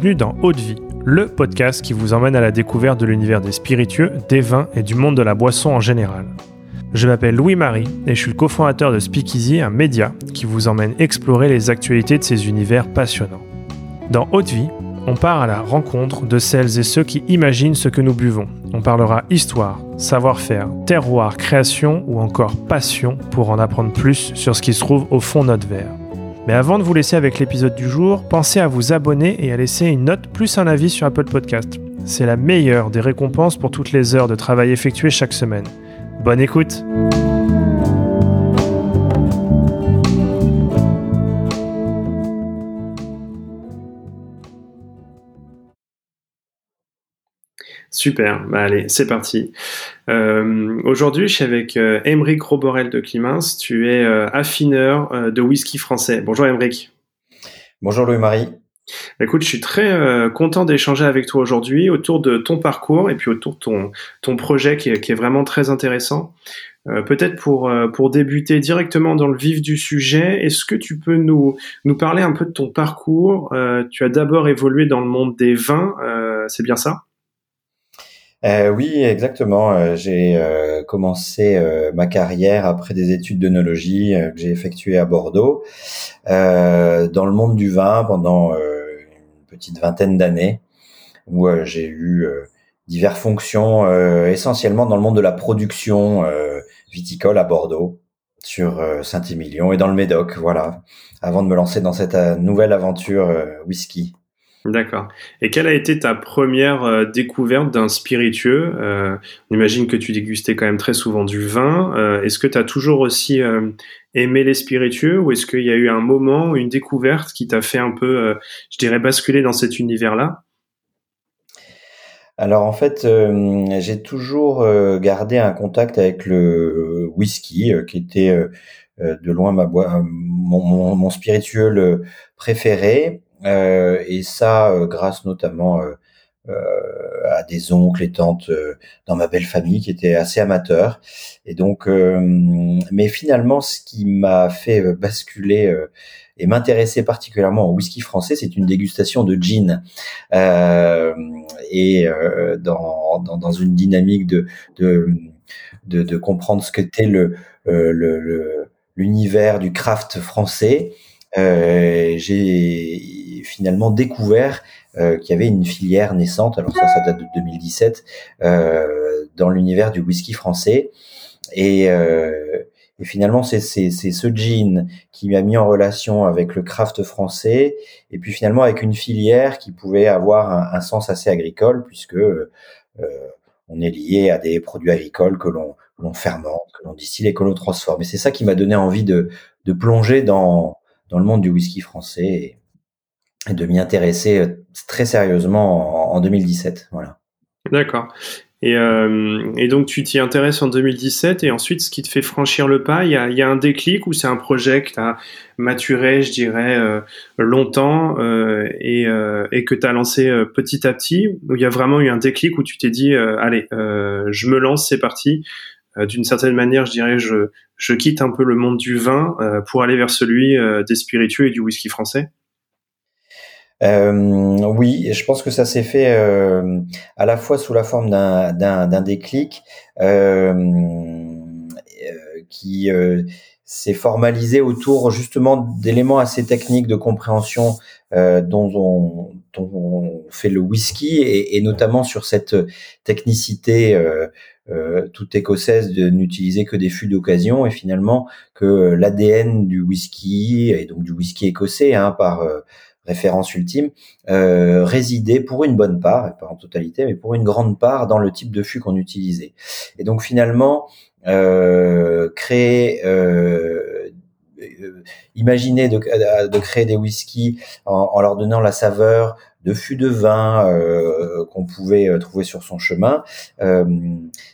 Bienvenue dans Haute Vie, le podcast qui vous emmène à la découverte de l'univers des spiritueux, des vins et du monde de la boisson en général. Je m'appelle Louis-Marie et je suis le cofondateur de Speakeasy, un média qui vous emmène explorer les actualités de ces univers passionnants. Dans Haute Vie, on part à la rencontre de celles et ceux qui imaginent ce que nous buvons. On parlera histoire, savoir-faire, terroir, création ou encore passion pour en apprendre plus sur ce qui se trouve au fond de notre verre. Mais avant de vous laisser avec l'épisode du jour, pensez à vous abonner et à laisser une note plus un avis sur Apple Podcast. C'est la meilleure des récompenses pour toutes les heures de travail effectuées chaque semaine. Bonne écoute Super, bah allez, c'est parti. Euh, aujourd'hui, je suis avec euh, Émeric Roborel de Climins. Tu es euh, affineur euh, de whisky français. Bonjour Émeric. Bonjour Louis-Marie. Bah, écoute, je suis très content d'échanger avec toi aujourd'hui autour de ton parcours et puis autour de ton, ton projet qui est, qui est vraiment très intéressant. Peut-être pour, pour débuter directement dans le vif du sujet, est-ce que tu peux nous, nous parler un peu de ton parcours? Tu as d'abord évolué dans le monde des vins, c'est bien ça? Euh, oui, exactement. Euh, j'ai euh, commencé ma carrière après des études d'œnologie que j'ai effectuées à Bordeaux, dans le monde du vin pendant une petite vingtaine d'années, où j'ai eu diverses fonctions, essentiellement dans le monde de la production viticole à Bordeaux, sur Saint-Émilion et dans le Médoc, voilà, avant de me lancer dans cette nouvelle aventure whisky. D'accord. Et quelle a été ta première euh, découverte d'un spiritueux? Euh, On imagine que tu dégustais quand même très souvent du vin. Euh, est-ce que tu as toujours aussi aimé les spiritueux ou est-ce qu'il y a eu un moment, une découverte qui t'a fait un peu, je dirais, basculer dans cet univers-là? Alors en fait, j'ai toujours gardé un contact avec le whisky, qui était de loin ma mon, spiritueux préféré. Euh, et ça, euh, grâce notamment euh, à des oncles et tantes dans ma belle famille qui étaient assez amateurs. Et donc, mais finalement, ce qui m'a fait basculer et m'intéresser particulièrement au whisky français, c'est une dégustation de gin euh, et euh, dans, dans, dans, une dynamique de, de, de, de comprendre ce qu'était le, le, l'univers du craft français. Euh, j'ai finalement découvert euh, qu'il y avait une filière naissante. Alors ça, ça date de 2017 euh, dans l'univers du whisky français. Et, euh, finalement, c'est ce jean qui m'a mis en relation avec le craft français, et puis finalement avec une filière qui pouvait avoir un, sens assez agricole, puisque euh, on est lié à des produits agricoles que l'on fermente, que l'on distille et que l'on transforme. Et c'est ça qui m'a donné envie de, plonger dans le monde du whisky français de m'y intéresser euh, très sérieusement en, 2017. Voilà. D'accord. Et, euh, et, donc tu t'y intéresses en 2017 et ensuite ce qui te fait franchir le pas, il y a, y a, un déclic ou c'est un projet que tu as maturé, je dirais, euh, longtemps euh, et, euh, et, que tu as lancé euh, petit à petit, où il y a vraiment eu un déclic où tu t'es dit, allez, je me lance, c'est parti. D'une certaine manière, je dirais, je, je quitte un peu le monde du vin pour aller vers celui des spiritueux et du whisky français. Euh, oui, je pense que ça s'est fait euh, à la fois sous la forme d'un, déclic euh, euh qui euh, s'est formalisé autour justement d'éléments assez techniques de compréhension dont on, dont, on, fait le whisky et, et notamment sur cette technicité euh, toute écossaise de n'utiliser que des fûts d'occasion et finalement que l'ADN du whisky et donc du whisky écossais hein, par référence ultime, euh, résidait pour une bonne part, pas en totalité, mais pour une grande part dans le type de fût qu'on utilisait. Et donc finalement, euh, créer, euh, euh imaginer de, de, créer des whiskies en, leur donnant la saveur de fûts de vin euh, qu'on pouvait euh, trouver sur son chemin,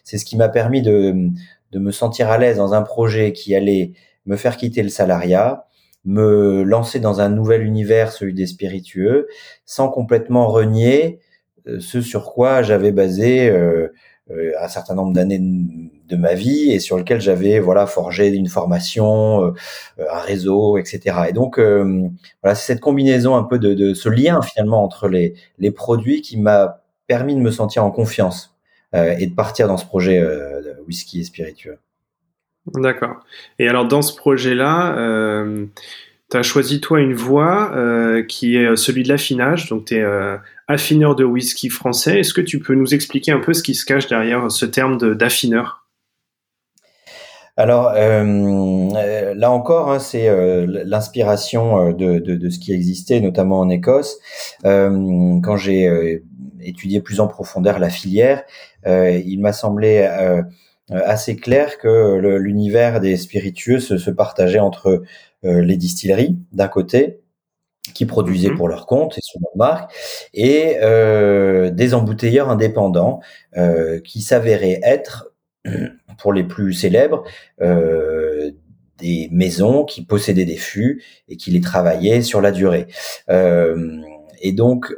c'est ce qui m'a permis de, de me sentir à l'aise dans un projet qui allait me faire quitter le salariat, me lancer dans un nouvel univers, celui des spiritueux, sans complètement renier euh, ce sur quoi j'avais basé euh, euh, un certain nombre d'années de ma vie et sur lequel j'avais voilà forgé une formation, un réseau, etc. Et donc voilà, c'est cette combinaison un peu de, de, ce lien finalement entre les, les produits qui m'a permis de me sentir en confiance et de partir dans ce projet whisky et spiritueux. D'accord. Et alors dans ce projet-là, euh, tu as choisi toi une voie euh, qui est celui de l'affinage, donc tu es euh, affineur de whisky français. Est-ce que tu peux nous expliquer un peu ce qui se cache derrière ce terme d'affineur? Alors là encore, hein, c'est l'inspiration de, de, de, ce qui existait, notamment en Écosse. quand j'ai étudié plus en profondeur la filière, il m'a semblé euh, assez clair que l'univers des spiritueux se, se partageait entre euh, les distilleries d'un côté qui produisaient mhm. pour leur compte et sous leur marque, et euh, des embouteilleurs indépendants euh, qui s'avéraient être, pour les plus célèbres, euh, des maisons qui possédaient des fûts et qui les travaillaient sur la durée. Euh, et donc,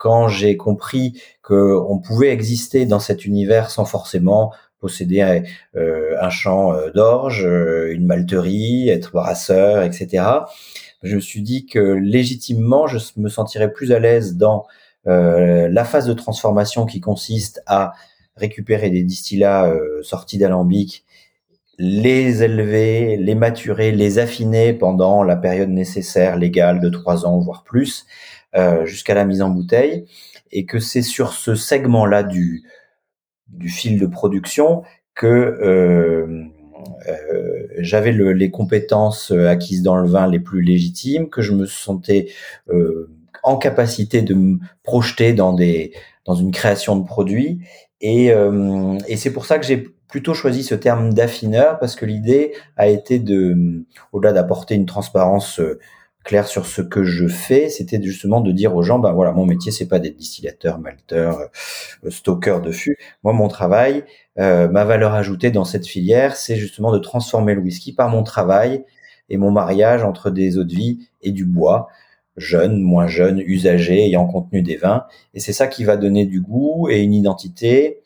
quand j'ai compris qu'on pouvait exister dans cet univers sans forcément posséder euh, un champ euh, d'orge, euh, une malterie, être brasseur, etc. Je me suis dit que légitimement, je me sentirais plus à l'aise dans la phase de transformation qui consiste à récupérer des distillats sortis d'alambic, les élever, les maturer, les affiner pendant la période nécessaire, légale de trois ans, voire plus, jusqu'à la mise en bouteille et que c'est sur ce segment-là du, du fil de production que euh, euh, j'avais le, les compétences acquises dans le vin les plus légitimes, que je me sentais euh, en capacité de me projeter dans des dans une création de produits. Et, euh, et c'est pour ça que j'ai plutôt choisi ce terme d'affineur parce que l'idée a été de au-delà d'apporter une transparence euh, clair sur ce que je fais, c'était justement de dire aux gens, ben voilà, mon métier c'est pas d'être distillateur, malteur, euh, stocker de fût. Moi, mon travail, euh, ma valeur ajoutée dans cette filière, c'est justement de transformer le whisky par mon travail et mon mariage entre des eaux de vie et du bois, jeune, moins jeune, usagé, ayant contenu des vins. Et c'est ça qui va donner du goût et une identité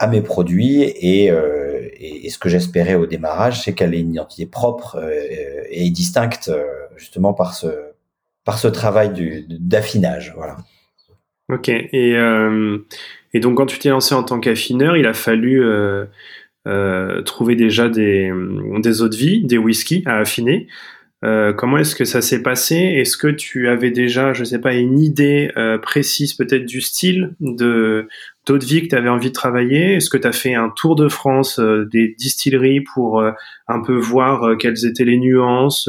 à mes produits et, euh, et, ce que j'espérais au démarrage, c'est qu'elle ait une identité propre euh, et distincte euh, justement par ce par ce travail d'affinage, voilà. Ok. Et euh, donc quand tu t'es lancé en tant qu'affineur, il a fallu euh, euh, trouver déjà des des eaux de vie, des whisky à affiner. Euh, comment est-ce que ça s'est passé? Est-ce que tu avais déjà, je sais pas, une idée euh, précise peut-être du style de vie que tu avais envie de travailler? Est-ce que tu as fait un tour de France euh, des distilleries pour un peu voir quelles étaient les nuances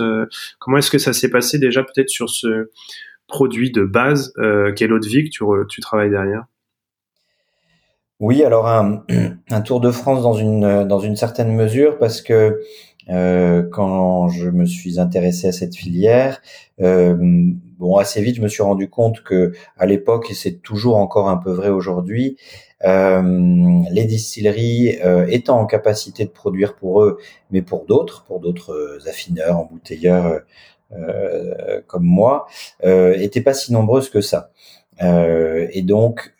Comment est-ce que ça s'est passé déjà peut-être sur ce produit de base qu'est l'eau que tu, tu travailles derrière? Oui, alors un, un, tour de France dans une dans une certaine mesure parce que euh, quand je me suis intéressé à cette filière, euh, bon, assez vite, je me suis rendu compte que à l'époque, et c'est toujours encore un peu vrai aujourd'hui, euh, les distilleries euh, étant en capacité de produire pour eux, mais pour d'autres, pour d'autres affineurs, embouteilleurs euh, comme moi, étaient pas si nombreuses que ça. et donc,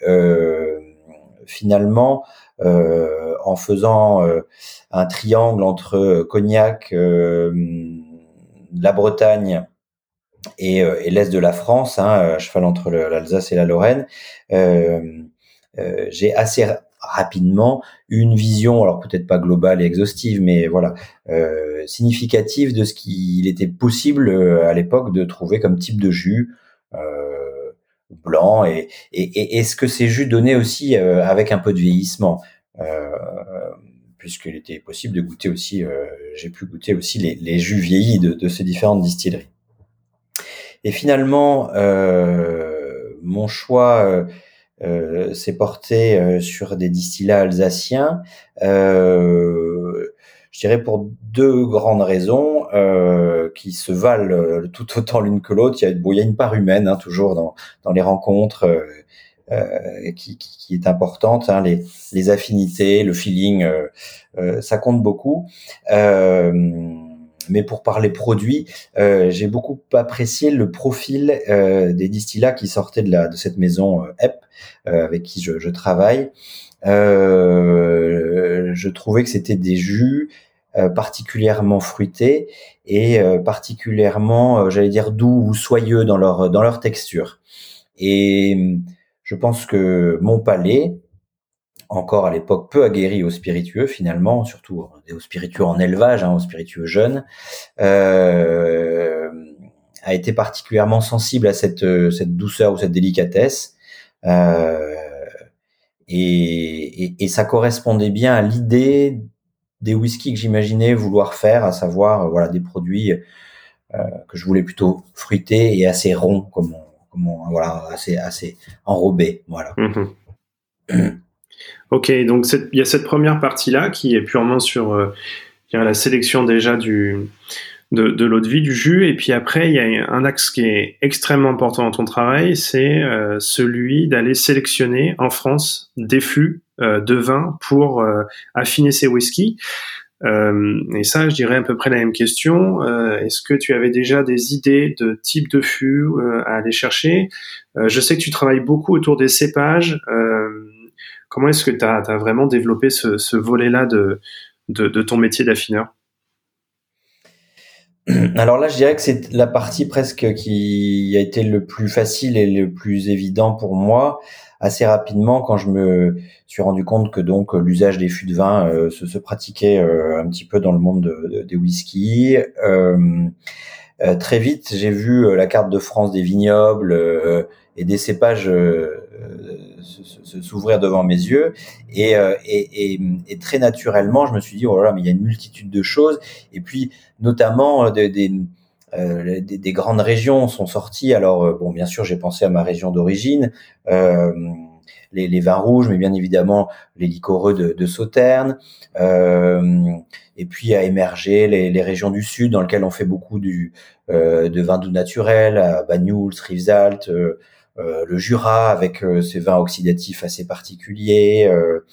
finalement, euh, en faisant euh, un triangle entre euh, Cognac, la Bretagne et, l'est de la France, hein, cheval entre l'Alsace et la Lorraine, j'ai assez rapidement une vision, alors peut-être pas globale et exhaustive, mais voilà, euh, significative de ce qu'il était possible à l'époque de trouver comme type de jus euh, blanc et, et, et, ce que ces jus donnaient aussi avec un peu de vieillissement. Euh, puisqu'il était possible de goûter aussi, euh, j'ai pu goûter aussi les, les jus vieillis de, de, ces différentes distilleries. Et finalement, euh, mon choix euh, s'est porté sur des distillats alsaciens, euh, je dirais pour deux grandes raisons euh, qui se valent tout autant l'une que l'autre. Il, y a, une part humaine hein, toujours dans, dans les rencontres euh, qui, qui, est importante. Hein, les, les, affinités, le feeling, euh, euh, ça compte beaucoup. Mais pour parler produits, j'ai beaucoup apprécié le profil des distillats qui sortaient de, cette maison EP avec qui je, je travaille. je trouvais que c'était des jus particulièrement fruités et particulièrement, j'allais dire, doux ou soyeux dans leur dans leur texture. Et je pense que mon palais, encore à l'époque peu aguerri aux spiritueux finalement, surtout aux spiritueux en élevage, hein, aux spiritueux jeunes, euh, a été particulièrement sensible à cette, cette douceur ou cette délicatesse. Euh, et, et, et, ça correspondait bien à l'idée des whiskies que j'imaginais vouloir faire, à savoir voilà des produits euh, que je voulais plutôt fruités et assez ronds, comme, comme voilà assez assez enrobés, voilà. Mm-hmm. Ok, donc il y a cette première partie-là qui est purement sur euh, la sélection déjà du, de, de l'eau de vie, du jus. Et puis après, il y a un axe qui est extrêmement important dans ton travail, c'est euh, celui d'aller sélectionner en France des fûts euh, de vin pour affiner ces whiskies. et ça, je dirais à peu près la même question. Est-ce que tu avais déjà des idées de type de fût à aller chercher? Je sais que tu travailles beaucoup autour des cépages. Comment est-ce que tu as, vraiment développé ce, volet-là de, de, ton métier d'affineur? Alors là, je dirais que c'est la partie presque qui a été le plus facile et le plus évident pour moi. Assez rapidement, quand je me suis rendu compte que donc l'usage des fûts de vin euh, se, pratiquait euh, un petit peu dans le monde des whisky, euh, très vite j'ai vu la carte de France des vignobles et des cépages s'ouvrir devant mes yeux. Et, euh, et, et, et, très naturellement je me suis dit oh mais il y a une multitude de choses. Et puis notamment euh, euh, des, des grandes régions sont sorties. Alors bon bien sûr j'ai pensé à ma région d'origine les, vins rouges, mais bien évidemment les liquoreux de, de Sauterne, euh, et puis à émerger les, les, régions du sud dans lesquelles on fait beaucoup du, de vins doux naturels, à Banyuls, Rivesaltes, le Jura avec euh, ses vins oxydatifs assez particuliers, euh,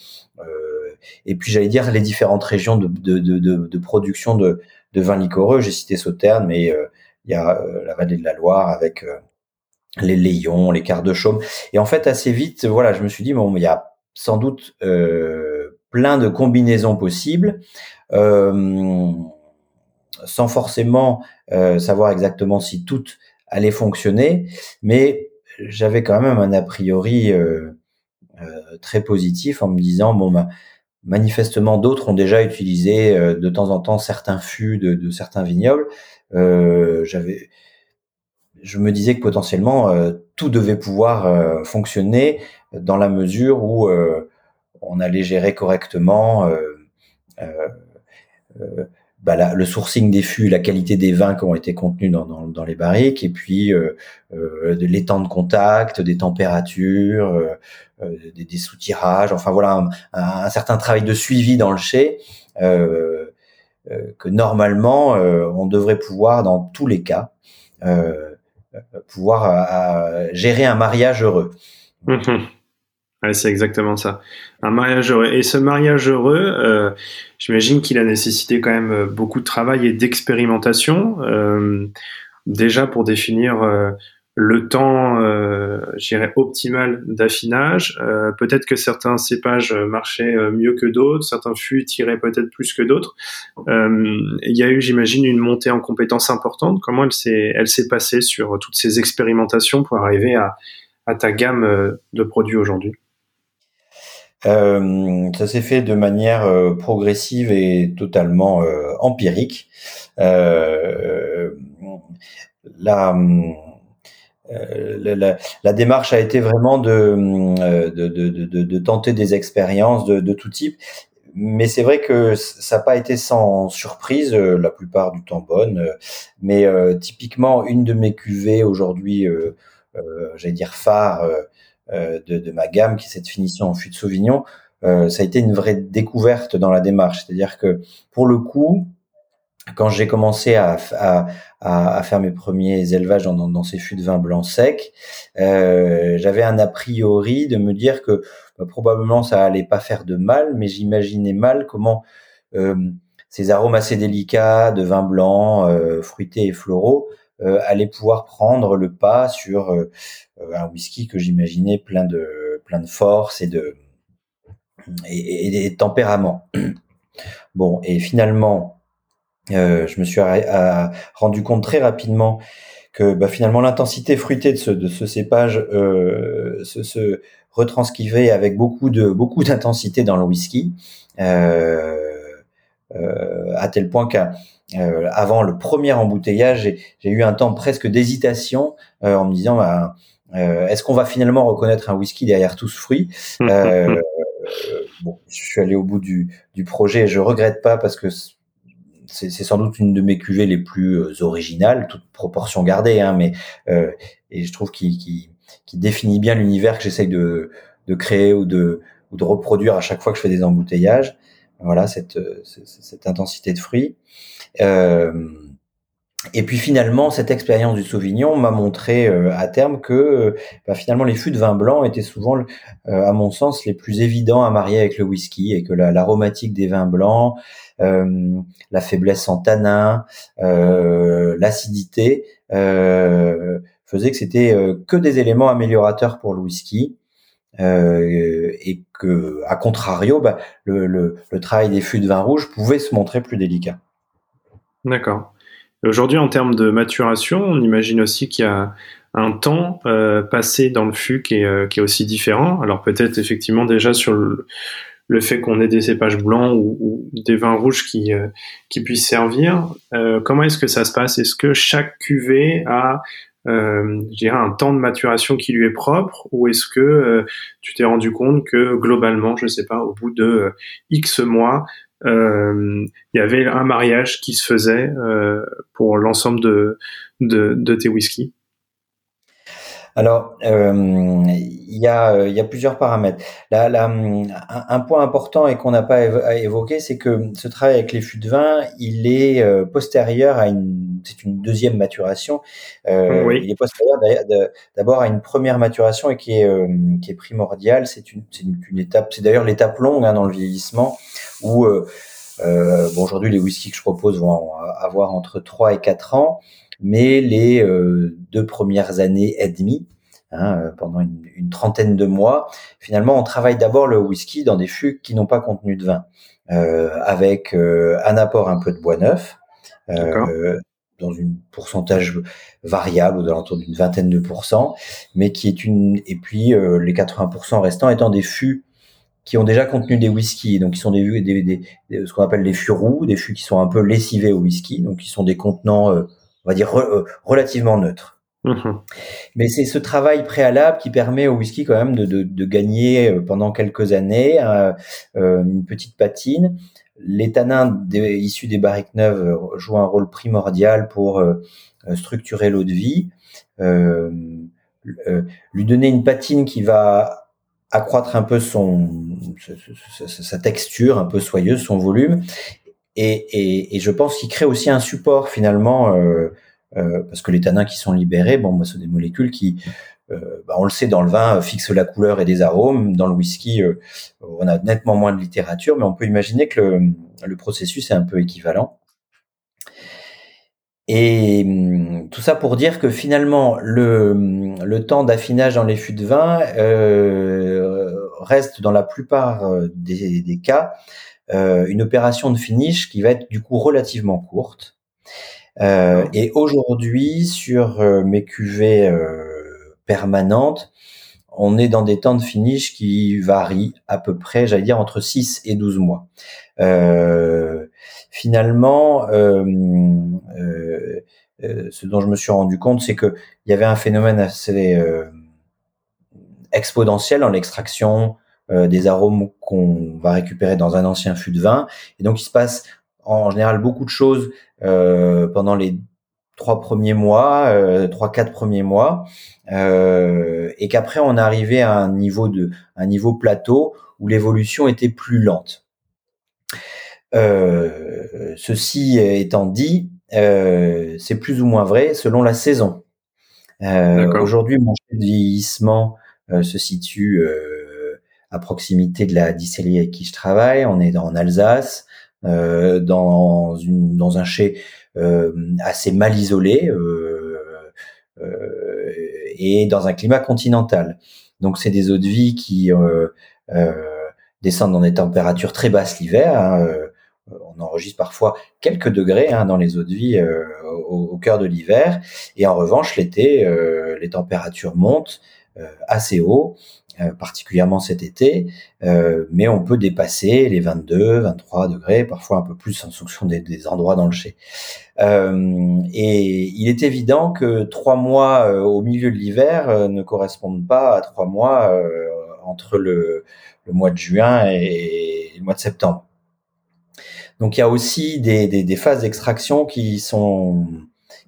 et puis j'allais dire les différentes régions de, production de, vins liquoreux. J'ai cité Sauternes, mais il y a la vallée de la Loire avec les Layons, les Quarts de Chaume. Et en fait, assez vite, voilà, je me suis dit bon, il y a sans doute euh, plein de combinaisons possibles, euh, sans forcément euh, savoir exactement si toutes allaient fonctionner, mais j'avais quand même un a priori euh, euh, très positif en me disant bon bah, manifestement d'autres ont déjà utilisé euh, de temps en temps certains fûts de, de certains vignobles. j'avais je me disais que potentiellement tout devait pouvoir fonctionner dans la mesure où on allait gérer correctement bah, le sourcing des fûts, la qualité des vins qui ont été contenus dans, dans, dans les barriques, et puis euh, euh, les temps de contact, des températures, euh, euh des, des soutirages, enfin voilà un, un, certain travail de suivi dans le chai euh, euh, que normalement on devrait pouvoir dans tous les cas pouvoir gérer un mariage heureux. Mmh Ouais, c'est exactement ça. Un mariage heureux. Et ce mariage heureux, euh, j'imagine qu'il a nécessité quand même euh, beaucoup de travail et d'expérimentation. Euh, déjà pour définir le temps, j'irais, optimal d'affinage. Peut-être que certains cépages marchaient mieux que d'autres, certains fûts tiraient peut-être plus que d'autres. Il y a eu, j'imagine, une montée en compétences importante. Comment elle s'est, elle passée sur toutes ces expérimentations pour arriver à ta gamme de produits aujourd'hui? Euh, ça s'est fait de manière euh, progressive et totalement euh, empirique. La, la, démarche a été vraiment de, de, de, tenter des expériences de, tout type. Mais c'est vrai que ça n'a pas été sans surprise, la plupart du temps bonne. Mais typiquement, une de mes cuvées aujourd'hui, j'allais dire phare, de, de, ma gamme, qui est cette finition en fût de Sauvignon, euh, ça a été une vraie découverte dans la démarche. C'est-à-dire que pour le coup, quand j'ai commencé à, à, à, faire mes premiers élevages dans, dans, ces fûts de vin blanc sec, euh, j'avais un a priori de me dire que bah, probablement ça allait pas faire de mal, mais j'imaginais mal comment euh, ces arômes assez délicats de vin blanc, fruités et floraux allaient pouvoir prendre le pas sur un whisky que j'imaginais plein de plein de force et de et, et, tempérament. Bon, et finalement, je me suis rendu compte très rapidement que bah, finalement l'intensité fruitée de ce, de ce cépage euh, se, se retranscrivait avec beaucoup de beaucoup d'intensité dans le whisky, euh, euh, à tel point qu'avant le premier embouteillage, j'ai eu un temps presque d'hésitation en me disant bah, est-ce qu'on va finalement reconnaître un whisky derrière tout ce fruit? Bon, je suis allé au bout du, du projet et je regrette pas parce que c'est sans doute une de mes cuvées les plus euh, originales, toute proportion gardée, hein, mais euh, et je trouve qu'il qui, qui définit bien l'univers que j'essaye de, de créer ou de, ou de reproduire à chaque fois que je fais des embouteillages. Voilà cette, cette intensité de fruits. Euh, et puis finalement, cette expérience du Sauvignon m'a montré euh, à terme que euh, bah, finalement les fûts de vin blanc étaient souvent, euh, à mon sens, les plus évidents à marier avec le whisky et que l'aromatique des vins blancs, la faiblesse en tanin, l'acidité faisait que c'était que des éléments améliorateurs pour le whisky. Et que, à contrario, bah, le, le, le travail des fûts de vin rouge pouvait se montrer plus délicat. D'accord. Aujourd'hui, en termes de maturation, on imagine aussi qu'il y a un temps euh, passé dans le fût qui est, euh, qui est aussi différent. Alors peut-être effectivement déjà sur le, le fait qu'on ait des cépages blancs ou, ou des vins rouges qui, euh, qui puissent servir. Euh, comment est-ce que ça se passe? Est-ce que chaque cuvée a euh, un temps de maturation qui lui est propre ou est-ce que tu t'es rendu compte que globalement, je sais pas, au bout de X mois, euh, il y avait un mariage qui se faisait euh, pour l'ensemble de, de, de, tes whiskies? Alors, euh, il y, a, il y a plusieurs paramètres. Là, là, un, point important et qu'on n'a pas évoqué, c'est que ce travail avec les fûts de vin, il est postérieur à une, c'est une deuxième maturation. Euh, Il est postérieur d'abord à une première maturation et qui est, qui est primordiale. C'est une, une, une, étape, c'est d'ailleurs l'étape longue hein, dans le vieillissement où euh, euh, bon, aujourd'hui les whiskies que je propose vont avoir entre 3 et 4 ans, mais les euh, deux premières années et demie, hein, pendant une, une, trentaine de mois, finalement on travaille d'abord le whisky dans des fûts qui n'ont pas contenu de vin, euh, avec un apport un peu de bois neuf, dans un pourcentage variable, de l'entour d'une vingtaine de pourcents, mais qui est une et puis les 80% restants étant des fûts qui ont déjà contenu des whiskies, donc qui sont des, des, des, ce qu'on appelle des fûts roux, des fûts qui sont un peu lessivés au whisky, donc qui sont des contenants, euh, on va dire euh, relativement neutres. Mmh Mais c'est ce travail préalable qui permet au whisky quand même de, de, de gagner euh, pendant quelques années euh, une petite patine. Les tanins issus des barriques neuves jouent un rôle primordial pour structurer l'eau de vie, lui donner une patine qui va accroître un peu son sa texture un peu soyeuse, son volume, et, je pense qu'il crée aussi un support finalement, euh, euh, parce que les tanins qui sont libérés, bon, bah, c'est des molécules qui, euh, bah, on le sait, dans le vin, fixent la couleur et des arômes. Dans le whisky, on a nettement moins de littérature, mais on peut imaginer que le, processus est un peu équivalent. Et hum, tout ça pour dire que finalement, le, temps d'affinage dans les fûts de vin reste dans la plupart des, cas une opération de finish qui va être du coup relativement courte. Euh, et aujourd'hui, sur euh, mes cuvées permanentes, on est dans des temps de finish qui varient à peu près, j'allais dire, entre 6 et 12 mois. Euh, finalement, euh, euh, euh, ce dont je me suis rendu compte, c'est que il y avait un phénomène assez euh, exponentiel dans l'extraction des arômes qu'on va récupérer dans un ancien fût de vin. Et donc, il se passe en général beaucoup de choses pendant les trois premiers mois, trois quatre premiers mois, euh, et qu'après on arrivait à un niveau de un niveau plateau où l'évolution était plus lente. Euh, ceci étant dit, euh, c'est plus ou moins vrai selon la saison. Euh, Aujourd'hui, mon vieillissement euh, se situe euh, à proximité de la distillerie avec qui je travaille. On est en Alsace. dans une dans un chai assez mal isolé et dans un climat continental. Donc c'est des eaux de vie qui descendent dans des températures très basses l'hiver. Hein, on enregistre parfois quelques degrés hein, dans les eaux de vie euh, au, cœur de l'hiver. Et en revanche, l'été, euh, les températures montent euh, assez haut, particulièrement cet été, mais on peut dépasser les 22, 23 degrés, parfois un peu plus en fonction des, endroits dans le chai. et il est évident que trois mois au milieu de l'hiver ne correspondent pas à trois mois entre le, le, mois de juin et le mois de septembre. Donc il y a aussi des, des, des phases d'extraction qui sont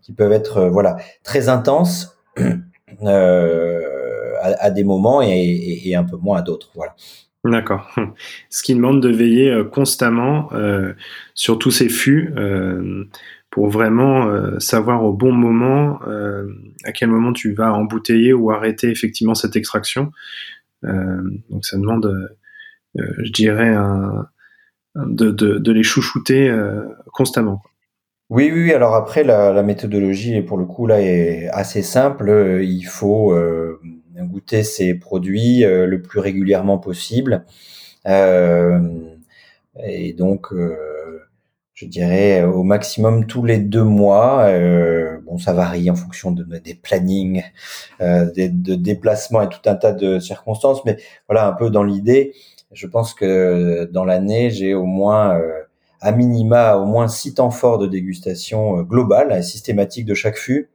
qui peuvent être euh, voilà très intenses euh, à, à, des moments et, et, un peu moins à d'autres. Voilà. D'accord. Ce qui demande de veiller euh, constamment euh, sur tous ces fûts euh, pour vraiment euh, savoir au bon moment à quel moment tu vas embouteiller ou arrêter effectivement cette extraction. donc ça demande, je dirais, un, de, de, de les chouchouter constamment. Oui, oui. Alors après, la, la, méthodologie, pour le coup, là, est assez simple. Il faut euh, goûter ces produits euh, le plus régulièrement possible. Euh, et donc, je dirais au maximum tous les deux mois. bon, ça varie en fonction de, des plannings, des, de déplacements et tout un tas de circonstances. Mais voilà, un peu dans l'idée, je pense que dans l'année, j'ai au moins, euh, à minima, au moins six temps forts de dégustation euh, globale systématique de chaque fût,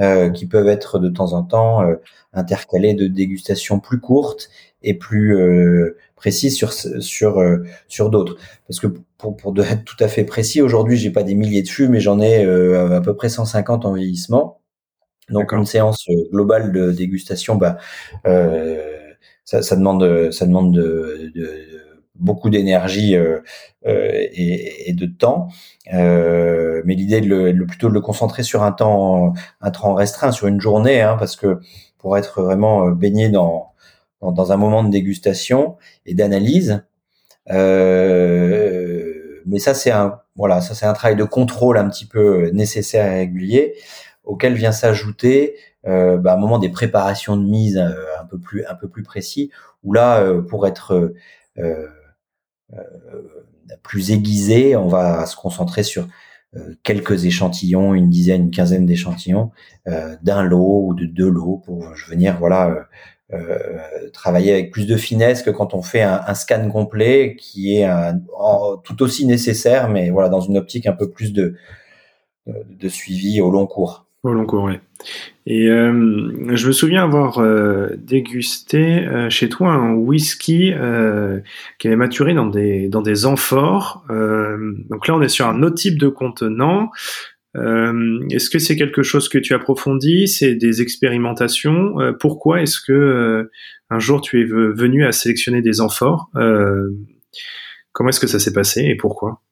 euh, qui peuvent être de temps en temps intercalés de dégustations plus courtes et plus précises sur sur sur d'autres. Parce que pour, pour être tout à fait précis, aujourd'hui, j'ai pas des milliers de fûts, mais j'en ai à peu près 150 en vieillissement. Donc une séance globale de dégustation, bah, euh, ça, ça, demande, ça demande de, de, beaucoup d'énergie euh, euh, et, et, de temps. Euh, mais l'idée de le, plutôt de le concentrer sur un temps, un temps restreint, sur une journée, hein, parce que pour être vraiment baigné dans, dans, dans un moment de dégustation et d'analyse. Mais ça c'est un voilà, ça c'est un travail de contrôle un petit peu nécessaire et régulier auquel vient s'ajouter euh, bah, un moment des préparations de mise euh, un peu plus un peu plus précis où là euh, pour être euh, plus aiguisé on va se concentrer sur quelques échantillons une dizaine une quinzaine d'échantillons d'un lot ou de deux lots pour venir voilà travailler avec plus de finesse que quand on fait un, scan complet qui est tout aussi nécessaire mais voilà dans une optique un peu plus de de suivi au long cours au long cours, oui. Et euh, je me souviens avoir euh, dégusté euh, chez toi un whisky euh, qui avait maturé dans des dans des amphores. Euh, donc là, on est sur un autre type de contenant. est-ce que c'est quelque chose que tu approfondis? C'est des expérimentations? Pourquoi est-ce que un jour tu es venu à sélectionner des amphores? Comment est-ce que ça s'est passé et pourquoi?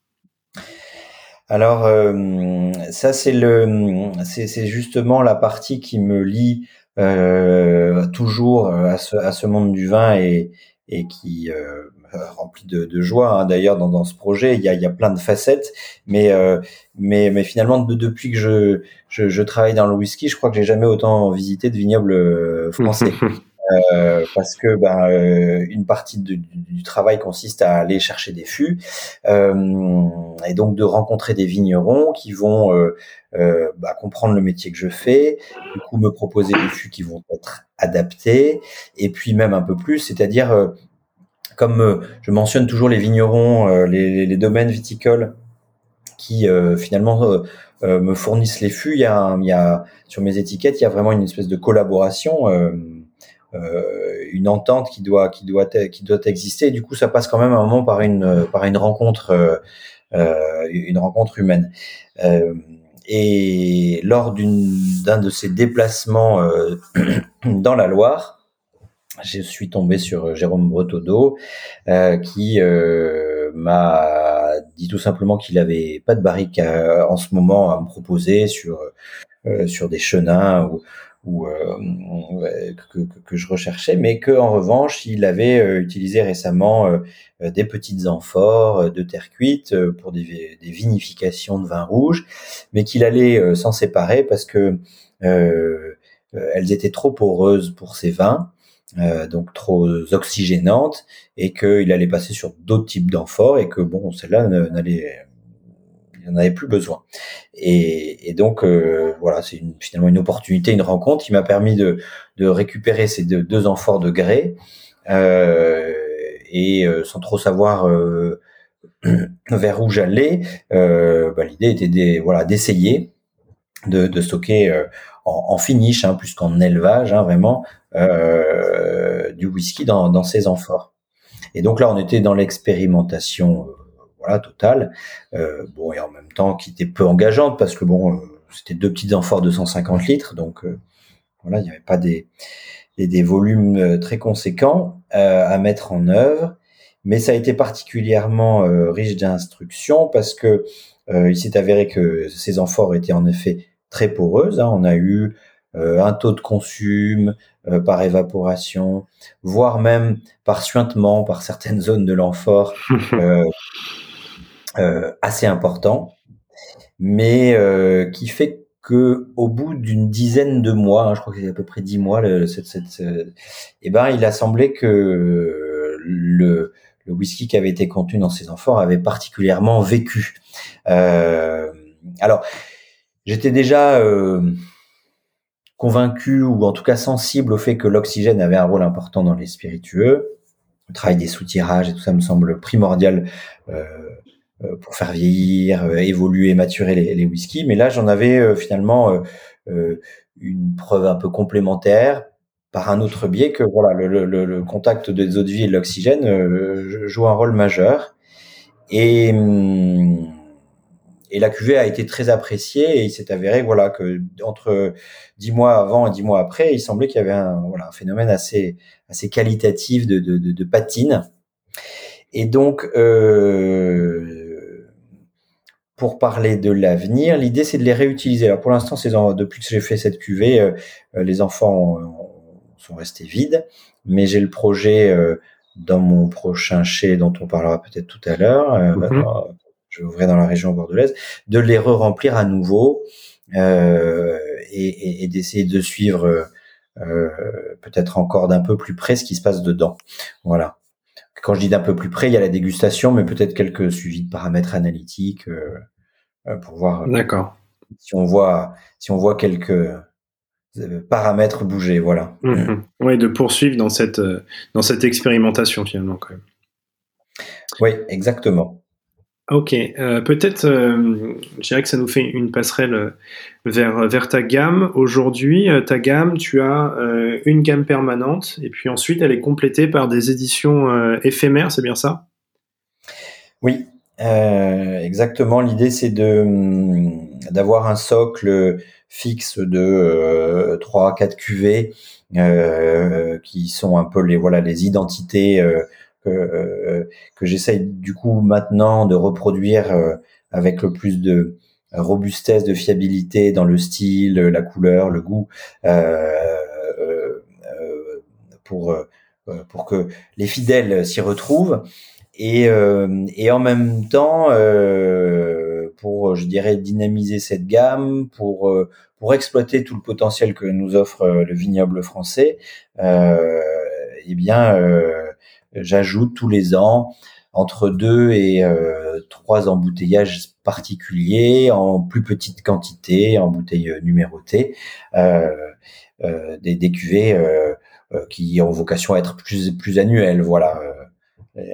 Alors euh, ça c'est le c'est justement la partie qui me lie euh, toujours à ce, à ce monde du vin et, qui euh, remplit de, joie. Hein. D'ailleurs dans, ce projet il y a, il y plein de facettes, mais euh, mais finalement depuis que je, je, travaille dans le whisky, je crois que j'ai jamais autant visité de vignobles français. Euh, parce que ben, euh, une partie du, travail consiste à aller chercher des fûts euh, et donc de rencontrer des vignerons qui vont bah, comprendre le métier que je fais, du coup me proposer des fûts qui vont être adaptés et puis même un peu plus, c'est-à-dire comme je mentionne toujours les vignerons, les, domaines viticoles qui finalement me fournissent les fûts. Il y a sur mes étiquettes, il y a vraiment une espèce de collaboration. Euh, une entente qui doit qui doit qui doit exister. Et du coup, ça passe quand même un moment par une par une rencontre euh, euh une rencontre humaine. Euh, et lors d'un de ces déplacements dans la Loire, je suis tombé sur Jérôme Bretodeau qui m'a dit tout simplement qu'il avait pas de barrique en ce moment à me proposer sur sur des chenins ou ou que, que, je recherchais, mais que en revanche, il avait utilisé récemment des petites amphores de terre cuite pour des, vinifications de vin rouge, mais qu'il allait s'en séparer parce que elles étaient trop poreuses pour ces vins. donc trop oxygénantes et qu'il allait passer sur d'autres types d'amphores et que bon celle-là n'allait il n'en avait plus besoin. Et, donc euh, voilà, c'est finalement une opportunité, une rencontre qui m'a permis de, récupérer ces deux, amphores de grès euh, et euh, sans trop savoir vers où j'allais, bah, l'idée était voilà d'essayer de, stocker en, finish hein, plus qu'en élevage, hein, vraiment du whisky dans ces amphores. Et donc là, on était dans l'expérimentation voilà, totale. Euh, bon, et en même temps, qui était peu engageante parce que bon, euh, c'était deux petites amphores de 150 litres, donc euh, voilà, il n'y avait pas des, des, volumes très conséquents à mettre en œuvre. Mais ça a été particulièrement riche d'instructions parce que il s'est avéré que ces amphores étaient en effet très poreuses. Hein. On a eu un taux de consume par évaporation, voire même par suintement par certaines zones de l'amphore euh, assez important, mais euh, qui fait que au bout d'une dizaine de mois, hein, je crois que c'est à peu près dix mois, cette, cette, eh ben, il a semblé que le, le whisky qui avait été contenu dans ces amphores avait particulièrement vécu. Euh, alors, j'étais déjà euh, convaincu ou en tout cas sensible au fait que l'oxygène avait un rôle important dans les spiritueux. Le travail des soutirages et tout ça me semble primordial euh, euh, pour faire vieillir, euh, évoluer, maturer les, les whiskies. Mais là, j'en avais euh, finalement une preuve un peu complémentaire par un autre biais que voilà le, le, le contact des eaux de vie et de l'oxygène joue un rôle majeur. Et, hum, et la cuvée a été très appréciée et il s'est avéré voilà que entre dix mois avant et dix mois après, il semblait qu'il y avait un, voilà, un phénomène assez assez qualitatif de, de, de, de patine. Et donc euh, pour parler de l'avenir, l'idée c'est de les réutiliser. Alors pour l'instant, depuis que j'ai fait cette cuvée, euh, euh, les enfants sont restés vides, mais j'ai le projet euh, dans mon prochain chai dont on parlera peut-être tout à l'heure. Mhm. Je vais ouvrir dans la région bordelaise, de les re-remplir à nouveau et, et d'essayer de suivre peut-être encore d'un peu plus près ce qui se passe dedans. Voilà. Quand je dis d'un peu plus près, il y a la dégustation, mais peut-être quelques suivis de paramètres analytiques euh, euh, pour voir. Euh, D'accord. Si on voit, si on voit quelques paramètres bouger, voilà. Mmh oui, de poursuivre dans cette dans cette expérimentation finalement quand même. Oui, exactement. Ok, euh, peut-être, euh, je dirais que ça nous fait une passerelle euh, vers, vers ta gamme. Aujourd'hui, ta gamme, tu as une gamme permanente et puis ensuite elle est complétée par des éditions éphémères, c'est bien ça? Oui, exactement. L'idée c'est de hum, d'avoir un socle fixe de 3 4 cuvées qui sont un peu les voilà les identités que, euh, que j'essaye du coup maintenant de reproduire euh, avec le plus de robustesse, de fiabilité dans le style, la couleur, le goût, euh, pour pour que les fidèles s'y retrouvent. Et, et en même temps pour je dirais dynamiser cette gamme pour pour exploiter tout le potentiel que nous offre le vignoble français euh, eh bien j'ajoute tous les ans entre deux et euh, trois embouteillages particuliers en plus petite quantité, en bouteilles numérotées, euh, euh, des, des, cuvées euh, euh, qui ont vocation à être plus plus annuelles, voilà. Et,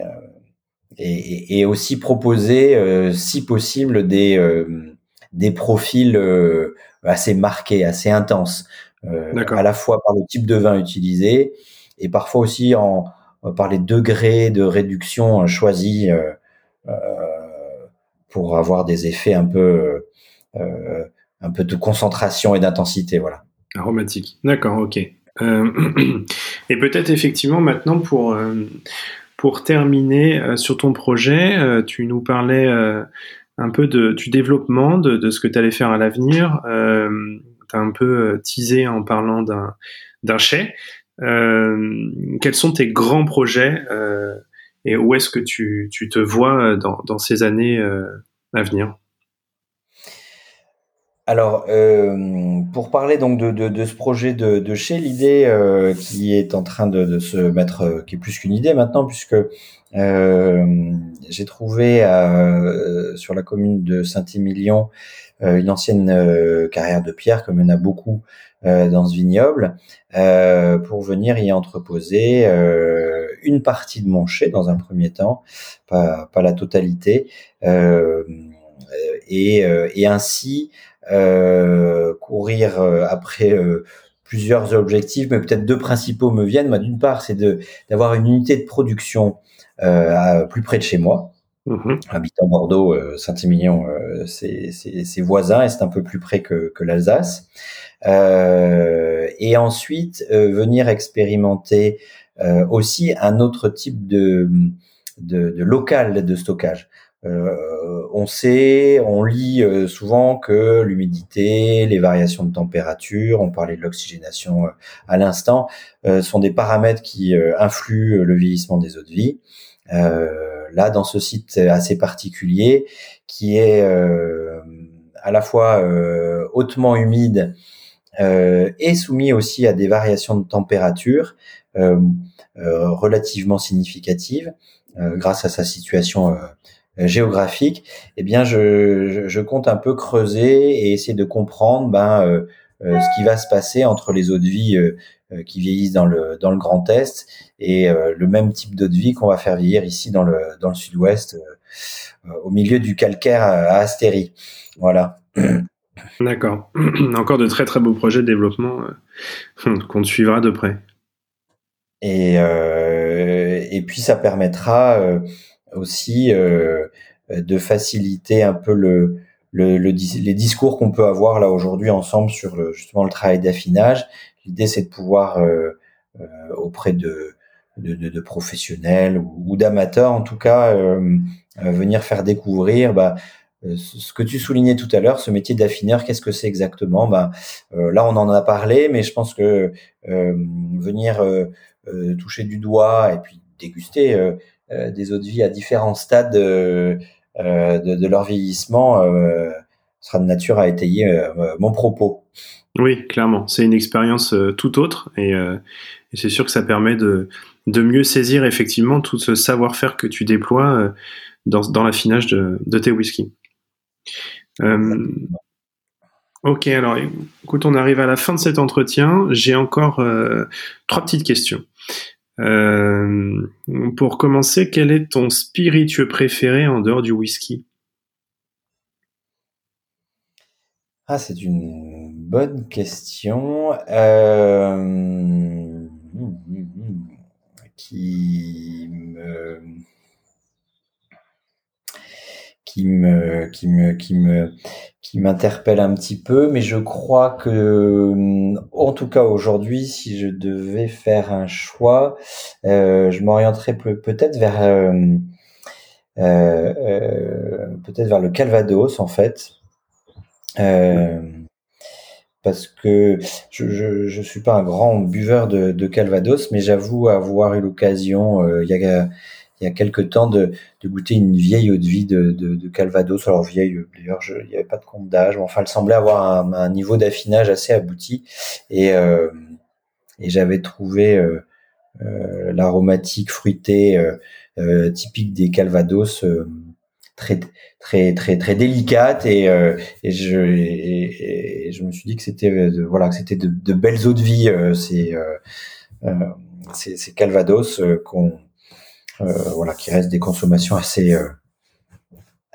et, et aussi proposer, si possible, des des profils assez marqués, assez intenses, à la fois par le type de vin utilisé et parfois aussi en par les degrés de réduction euh, choisis euh, euh, pour avoir des effets un peu un peu de concentration et d'intensité, voilà. Aromatique. D'accord, ok. et peut-être effectivement maintenant pour pour terminer sur ton projet, tu nous parlais un peu de, du développement, de, de ce que tu allais faire à l'avenir. as un peu teasé en parlant d'un chai. Quels sont tes grands projets et où est-ce que tu, tu, te vois dans, dans ces années à venir? Alors, euh, pour parler donc de, de, ce projet de, de chez l'idée euh, qui est en train de, se mettre, euh, qui est plus qu'une idée maintenant, puisque j'ai trouvé sur la commune de Saint-Émilion une ancienne carrière de pierre, comme il en a beaucoup dans ce vignoble, pour venir y entreposer une partie de mon chai dans un premier temps, pas, pas la totalité, et, et ainsi courir euh, après euh, plusieurs objectifs, mais peut-être deux principaux me viennent. D'une part, c'est d'avoir une unité de production euh, plus près de chez moi. Mmh. Habitant Bordeaux, euh, Saint-Émilion, euh, c'est voisins et c'est un peu plus près que, que l'Alsace. et ensuite, venir expérimenter aussi un autre type de, de, de local de stockage. Euh, on sait, on lit euh, souvent que l'humidité, les variations de température, on parlait de l'oxygénation euh, à l'instant, sont des paramètres qui influent le vieillissement des eaux de vie. là, dans ce site assez particulier, qui est à la fois hautement humide et soumis aussi à des variations de température relativement significatives, grâce à sa situation géographique, eh bien, je, je, compte un peu creuser et essayer de comprendre ben, euh, euh, ce qui va se passer entre les eaux de vie qui vieillissent dans le dans le Grand Est et le même type d'eau de vie qu'on va faire vieillir ici dans le dans le Sud-Ouest, au milieu du calcaire à Astérie. Voilà. D'accord. Encore de très très beaux projets de développement qu'on suivra de près. Et, euh, et puis ça permettra aussi euh, de faciliter un peu le, le, les discours qu'on peut avoir là aujourd'hui ensemble sur le, justement le travail d'affinage. L'idée, c'est de pouvoir euh, euh, auprès de, de, de, professionnels ou, d'amateurs, en tout cas, euh, venir faire découvrir bah, ce que tu soulignais tout à l'heure, ce métier d'affineur, qu'est-ce que c'est exactement? Bah, Là, on en a parlé, mais je pense que venir toucher du doigt et puis déguster des eaux de vie à différents stades euh, euh, de, de, leur vieillissement sera de nature à étayer mon propos. Oui, clairement. C'est une expérience tout autre et, et c'est sûr que ça permet de, de, mieux saisir effectivement tout ce savoir-faire que tu déploies dans, dans l'affinage de, de, tes whisky. Euh, ok, alors écoute, on arrive à la fin de cet entretien. J'ai encore euh, trois petites questions. Euh, pour commencer, quel est ton spiritueux préféré en dehors du whisky? Ah, c'est une bonne question. Euh... Qui me qui me qui me qui me qui m'interpelle un petit peu, mais je crois que, euh, en tout cas aujourd'hui, si je devais faire un choix, euh, je m'orienterais peut-être vers euh, peut-être vers le Calvados en fait, parce que je, je, je suis pas un grand buveur de, de Calvados, mais j'avoue avoir eu l'occasion il y a il y a quelques temps de, de goûter une vieille eau de vie de, de, de Calvados. Alors vieille, d'ailleurs, il n'y avait pas de compte d'âge. Enfin, elle semblait avoir un, un niveau d'affinage assez abouti. Et, euh, et j'avais trouvé euh, euh, l'aromatique fruité euh, euh, typique des Calvados très très très très délicate et, et je et, je me suis dit que c'était voilà que c'était de, de, belles eaux de vie ces, ces, ces Calvados qu'on euh, voilà, qui restent des consommations assez euh,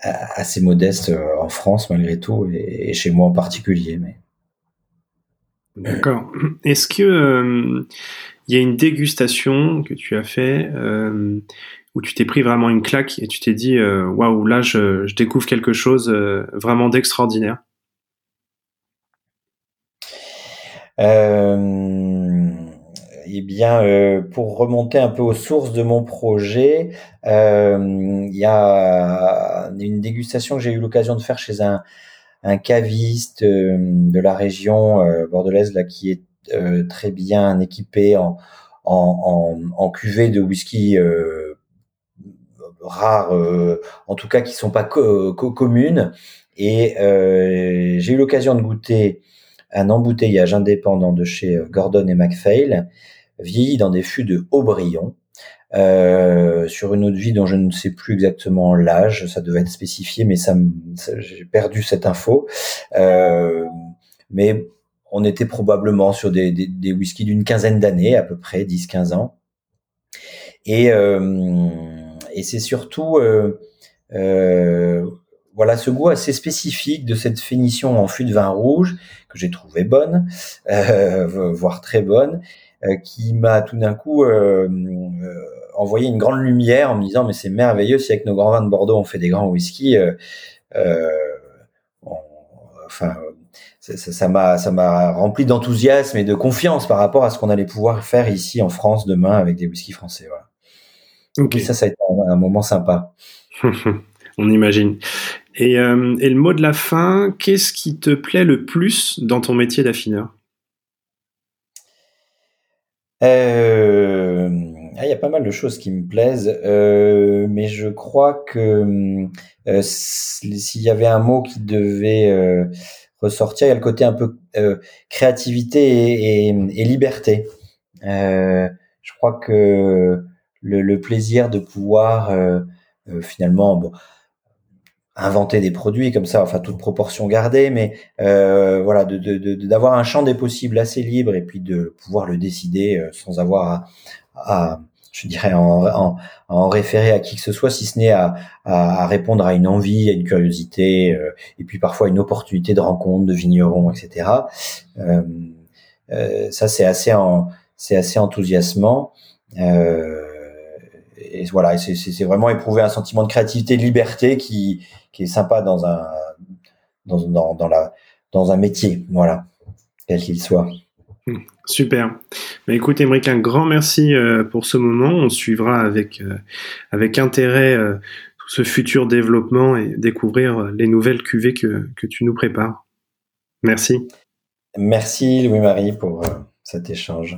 assez modestes euh, en France malgré tout et, chez moi en particulier. Mais D'accord. Est-ce que il y a une dégustation que tu as fait où tu t'es pris vraiment une claque et tu t'es dit waouh là je, je, découvre quelque chose vraiment d'extraordinaire? Eh bien, euh, pour remonter un peu aux sources de mon projet, euh, il y a une dégustation que j'ai eu l'occasion de faire chez un, caviste de la région bordelaise là qui est très bien équipé en, en, en, cuvée de whisky rares, en tout cas qui sont pas communes. Et j'ai eu l'occasion de goûter un embouteillage indépendant de chez Gordon et MacPhail, vieilli dans des fûts de Haut-Brion, euh, sur une autre vie dont je ne sais plus exactement l'âge, ça devait être spécifié, mais ça, j'ai perdu cette info. Euh, mais on était probablement sur des, des, des whiskies d'une quinzaine d'années, à peu près 10-15 ans. Et, euh, et c'est surtout euh, euh, voilà ce goût assez spécifique de cette finition en fût de vin rouge que j'ai trouvé bonne, euh, voire très bonne, qui m'a tout d'un coup euh, euh, envoyé une grande lumière en me disant mais c'est merveilleux si avec nos grands vins de Bordeaux on fait des grands whisky. enfin, ça m'a ça m'a rempli d'enthousiasme et de confiance par rapport à ce qu'on allait pouvoir faire ici en France demain avec des whiskies français. Voilà. Ok. ça, ça a été un, moment sympa. On imagine. Et, euh, et, le mot de la fin, qu'est-ce qui te plaît le plus dans ton métier d'affineur? Euh, ah, il y a pas mal de choses qui me plaisent, euh, mais je crois que euh, s'il y avait un mot qui devait euh, ressortir, il y a le côté un peu euh, créativité et, et, et liberté. Je crois que le, le, plaisir de pouvoir finalement, bon, inventer des produits comme ça, enfin toute proportion gardée, mais euh, voilà, d'avoir de, un champ des possibles assez libre et puis de pouvoir le décider euh, sans avoir à, je dirais, en, en, en, référer à qui que ce soit, si ce n'est à, à, répondre à une envie, à une curiosité, euh, et puis parfois une opportunité de rencontre de vignerons, etc. Euh, euh, ça, c'est assez, c'est assez enthousiasmant. Euh, et voilà, c'est vraiment éprouver un sentiment de créativité, de liberté qui, qui est sympa dans un, dans, dans, dans, la, dans un métier, voilà, quel qu'il soit. Hmm, super. Mais écoute, Émeric, un grand merci euh, pour ce moment. On suivra avec, euh, avec intérêt euh, tout ce futur développement et découvrir les nouvelles cuvées que, que tu nous prépares. Merci. Merci Louis-Marie pour cet échange.